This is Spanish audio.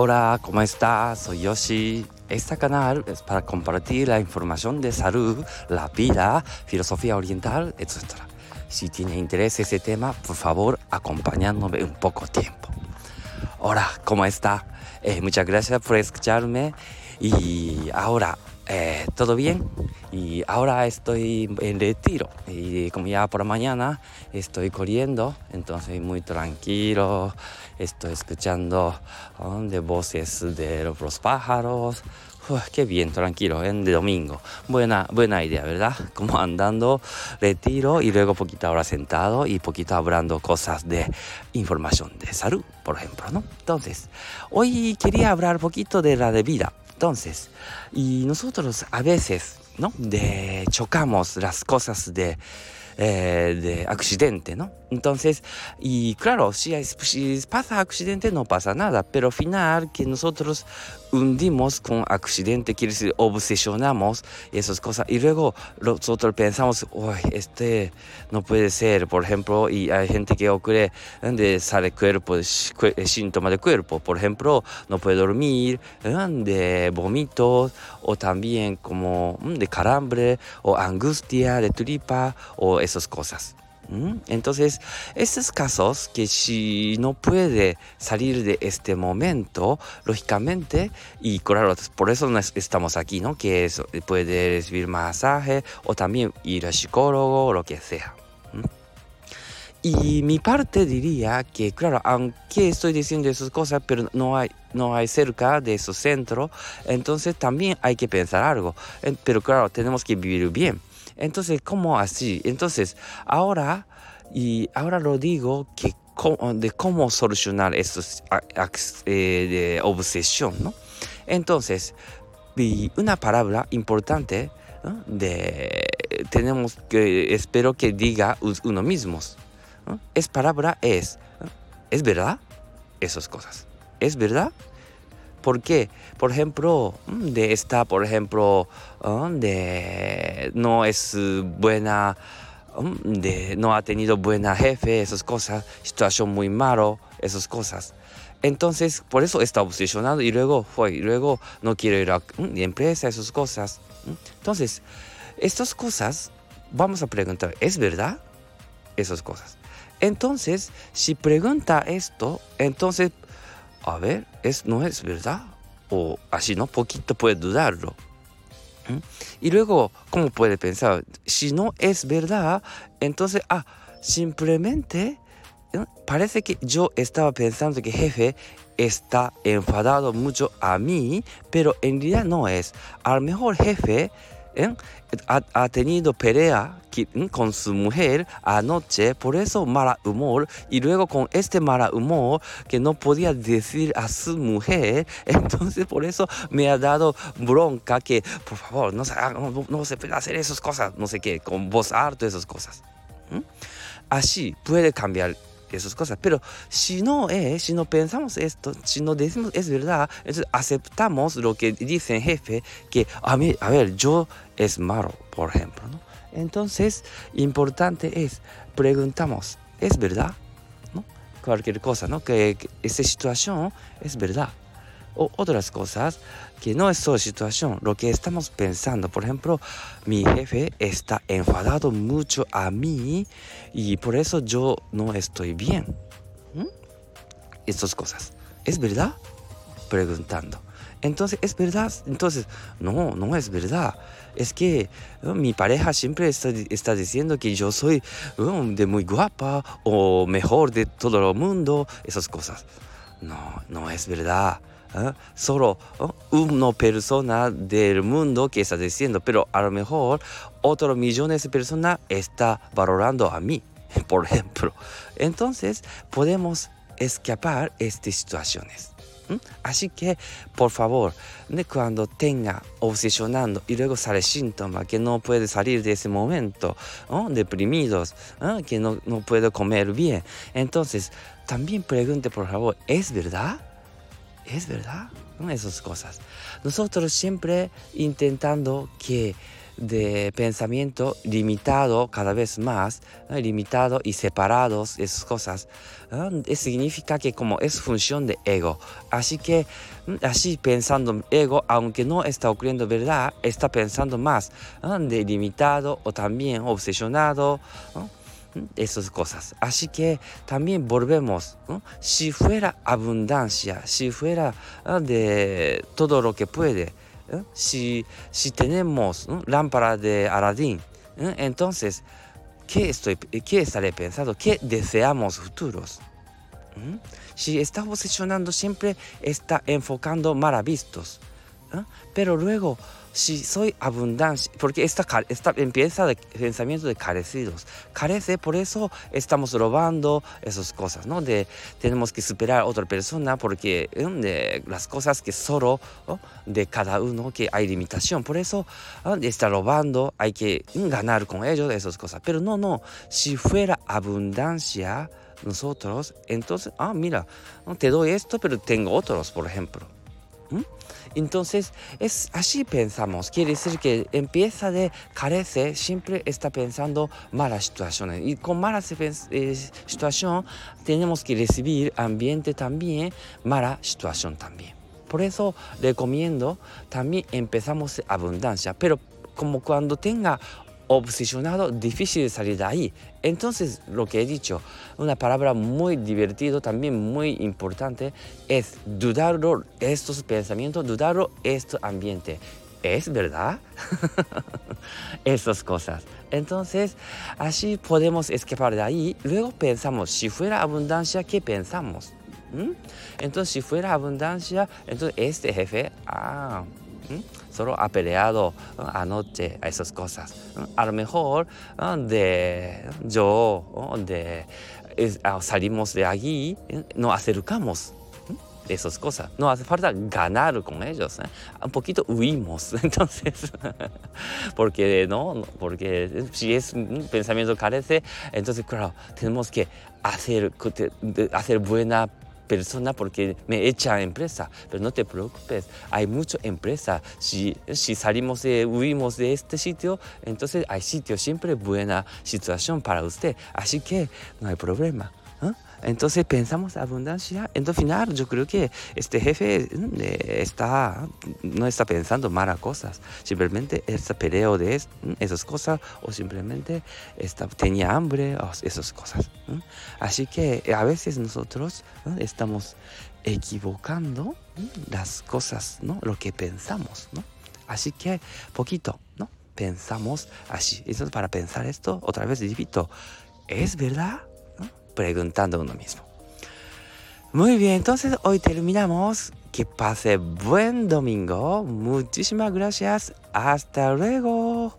Hola, ¿cómo estás? Soy Yoshi. Este canal es para compartir la información de salud, la vida, filosofía oriental, etc. Si tiene interés ese tema, por favor, acompañándome un poco tiempo. Hola, ¿cómo está? Eh, muchas gracias por escucharme. Y ahora, eh, ¿todo bien? Y ahora estoy en retiro. Y como ya por la mañana estoy corriendo, entonces muy tranquilo. Estoy escuchando de voces de los pájaros. qué bien, tranquilo, en de domingo. Buena, buena idea, ¿verdad? Como andando, retiro y luego poquito ahora sentado y poquito hablando cosas de información de salud, por ejemplo, ¿no? Entonces, hoy quería hablar poquito de la de vida. Entonces, y nosotros a veces, ¿no? De chocamos las cosas de, eh, de accidente, ¿no? Entonces, y claro, si, si, pasa accidente no pasa nada, pero al final que nosotros hundimos con accidente, quiere decir, obsesionamos esas cosas y luego nosotros pensamos, uy, este no puede ser, por ejemplo, y hay gente que ocurre de sale cuerpo, síntoma de cuerpo, por ejemplo, no puede dormir, de vómitos o también como de calambre o angustia de tripa o esas cosas. Entonces, estos casos que si no puede salir de este momento, lógicamente, y claro, por eso estamos aquí, ¿no? Que puede recibir masaje o también ir al psicólogo o lo que sea. Y mi parte diría que, claro, aunque estoy diciendo esas cosas, pero no hay, no hay cerca de esos centros, entonces también hay que pensar algo. Pero claro, tenemos que vivir bien. Entonces, ¿cómo así? Entonces, ahora, y ahora lo digo de cómo solucionar estos eh, obsesión, ¿no? Entonces, una palabra importante de tenemos que espero que diga uno mismo. Es palabra es, es verdad, esas cosas. Es verdad, ¿Por qué? Por ejemplo, mm, de esta, por ejemplo, ah, de no es buena, mm, de no ha tenido buena jefe, esas cosas, situación muy malo, esas cosas. Entonces, por eso está obsesionado y luego fue, y luego no quiere ir a la mm, empresa, esas cosas. Entonces, estas cosas, vamos a preguntar, ¿es verdad? Esas cosas. Entonces, si pregunta esto, entonces a ver, es, no es verdad. O así, ¿no? Poquito puede dudarlo. Y luego, ¿cómo puede pensar? Si no es verdad, entonces, ah, simplemente parece que yo estaba pensando que jefe está enfadado mucho a mí, pero en realidad no es. A lo mejor jefe ¿eh? ha, tenido pelea ¿eh? con su mujer anoche, por eso mala humor, y luego con este mala humor que no podía decir a su mujer, entonces por eso me ha dado bronca que, por favor, no se, no, se puede hacer esas cosas, no sé qué, con voz alta, esas cosas. Así puede cambiar esas cosas. Pero si no es, si no pensamos esto, si no decimos es verdad, entonces aceptamos lo que dice el jefe, que a, mí, a ver, yo es malo, por ejemplo. ¿no? Entonces, importante es, preguntamos, ¿es verdad? ¿No? Cualquier cosa, ¿no? Que, que esa situación es verdad o otras cosas que no es solo situación, lo que estamos pensando. Por ejemplo, mi jefe está enfadado mucho a mí y por eso yo no estoy bien. ¿Mm? Estas cosas. ¿Es verdad? Preguntando. Entonces, ¿es verdad? Entonces, no, no es verdad. Es que mi pareja siempre está, está, diciendo que yo soy de muy guapa o mejor de todo el mundo, esas cosas. No, no es verdad. ¿Eh? solo una persona del mundo que está diciendo, pero a lo mejor otros millones de personas está valorando a mí, por ejemplo. Entonces podemos escapar estas situaciones. Así que, por favor, cuando tenga obsesionando y luego sale síntoma que no puede salir de ese momento, deprimidos, que no, no puede comer bien, entonces también pregunte, por favor, ¿es verdad? Es verdad, esas cosas. Nosotros siempre intentando que de pensamiento limitado cada vez más, limitado y separados, esas cosas, significa que como es función de ego. Así que así pensando ego, aunque no está ocurriendo verdad, está pensando más de limitado o también obsesionado. Esas cosas. Así que también volvemos, si fuera abundancia, si fuera de todo lo que puede, ¿eh? si, si tenemos lámpara de Aladín, ¿eh? entonces, ¿qué, estoy, ¿qué estaré pensando? ¿Qué deseamos futuros? ¿Mm? Si está obsesionando, siempre está enfocando maravillosos. ¿eh? Pero luego si soy abundancia, porque esta, esta empieza de pensamiento de carecidos, carece, por eso estamos robando esas cosas, ¿no? De tenemos que superar a otra persona porque de las cosas que solo de cada uno que hay limitación, por eso está robando, hay que ganar con ellos esas cosas, pero no, no, si fuera abundancia nosotros, entonces, ah, mira, te doy esto, pero tengo otros, por ejemplo. Entonces, es así pensamos. Quiere decir que empieza de carece, siempre está pensando malas situaciones. Y con malas eh, situación tenemos que recibir ambiente también, mala situación también. Por eso recomiendo también empezamos abundancia, pero como cuando tenga obsesionado, difícil de salir de ahí. Entonces, lo que he dicho, una palabra muy divertido, también muy importante, es dudarlo estos pensamientos, dudarlo este ambiente. ¿Es verdad? Esas cosas. Entonces, así podemos escapar de ahí. Luego pensamos, si fuera abundancia, ¿qué pensamos? ¿Mm? Entonces, si fuera abundancia, entonces este jefe, ah, solo ha peleado anoche a esas cosas. A lo mejor de yo, de ah, salimos de allí, nos acercamos esas cosas. No hace falta ganar con ellos. Un poquito huimos. Entonces, porque no, porque si es un pensamiento carece, entonces, claro, tenemos que hacer, hacer buena persona porque me echa empresa. Pero no te preocupes, hay mucha empresa. Si, si salimos de, huimos de este sitio, entonces hay sitio siempre buena situación para usted. Así que no hay problema. Entonces pensamos abundancia. En final, yo creo que este jefe mm, está, no está pensando malas cosas. Simplemente está peleo de mm, esas cosas o simplemente está, tenía hambre o esas cosas. Así que a veces nosotros estamos equivocando las cosas, ¿no? lo que pensamos. ¿no? Así que poquito, ¿no? Pensamos así. Entonces, para pensar esto, otra vez repito, ¿es verdad? Preguntando uno mismo. Muy bien, entonces hoy terminamos. Que pase buen domingo. Muchísimas gracias. Hasta luego.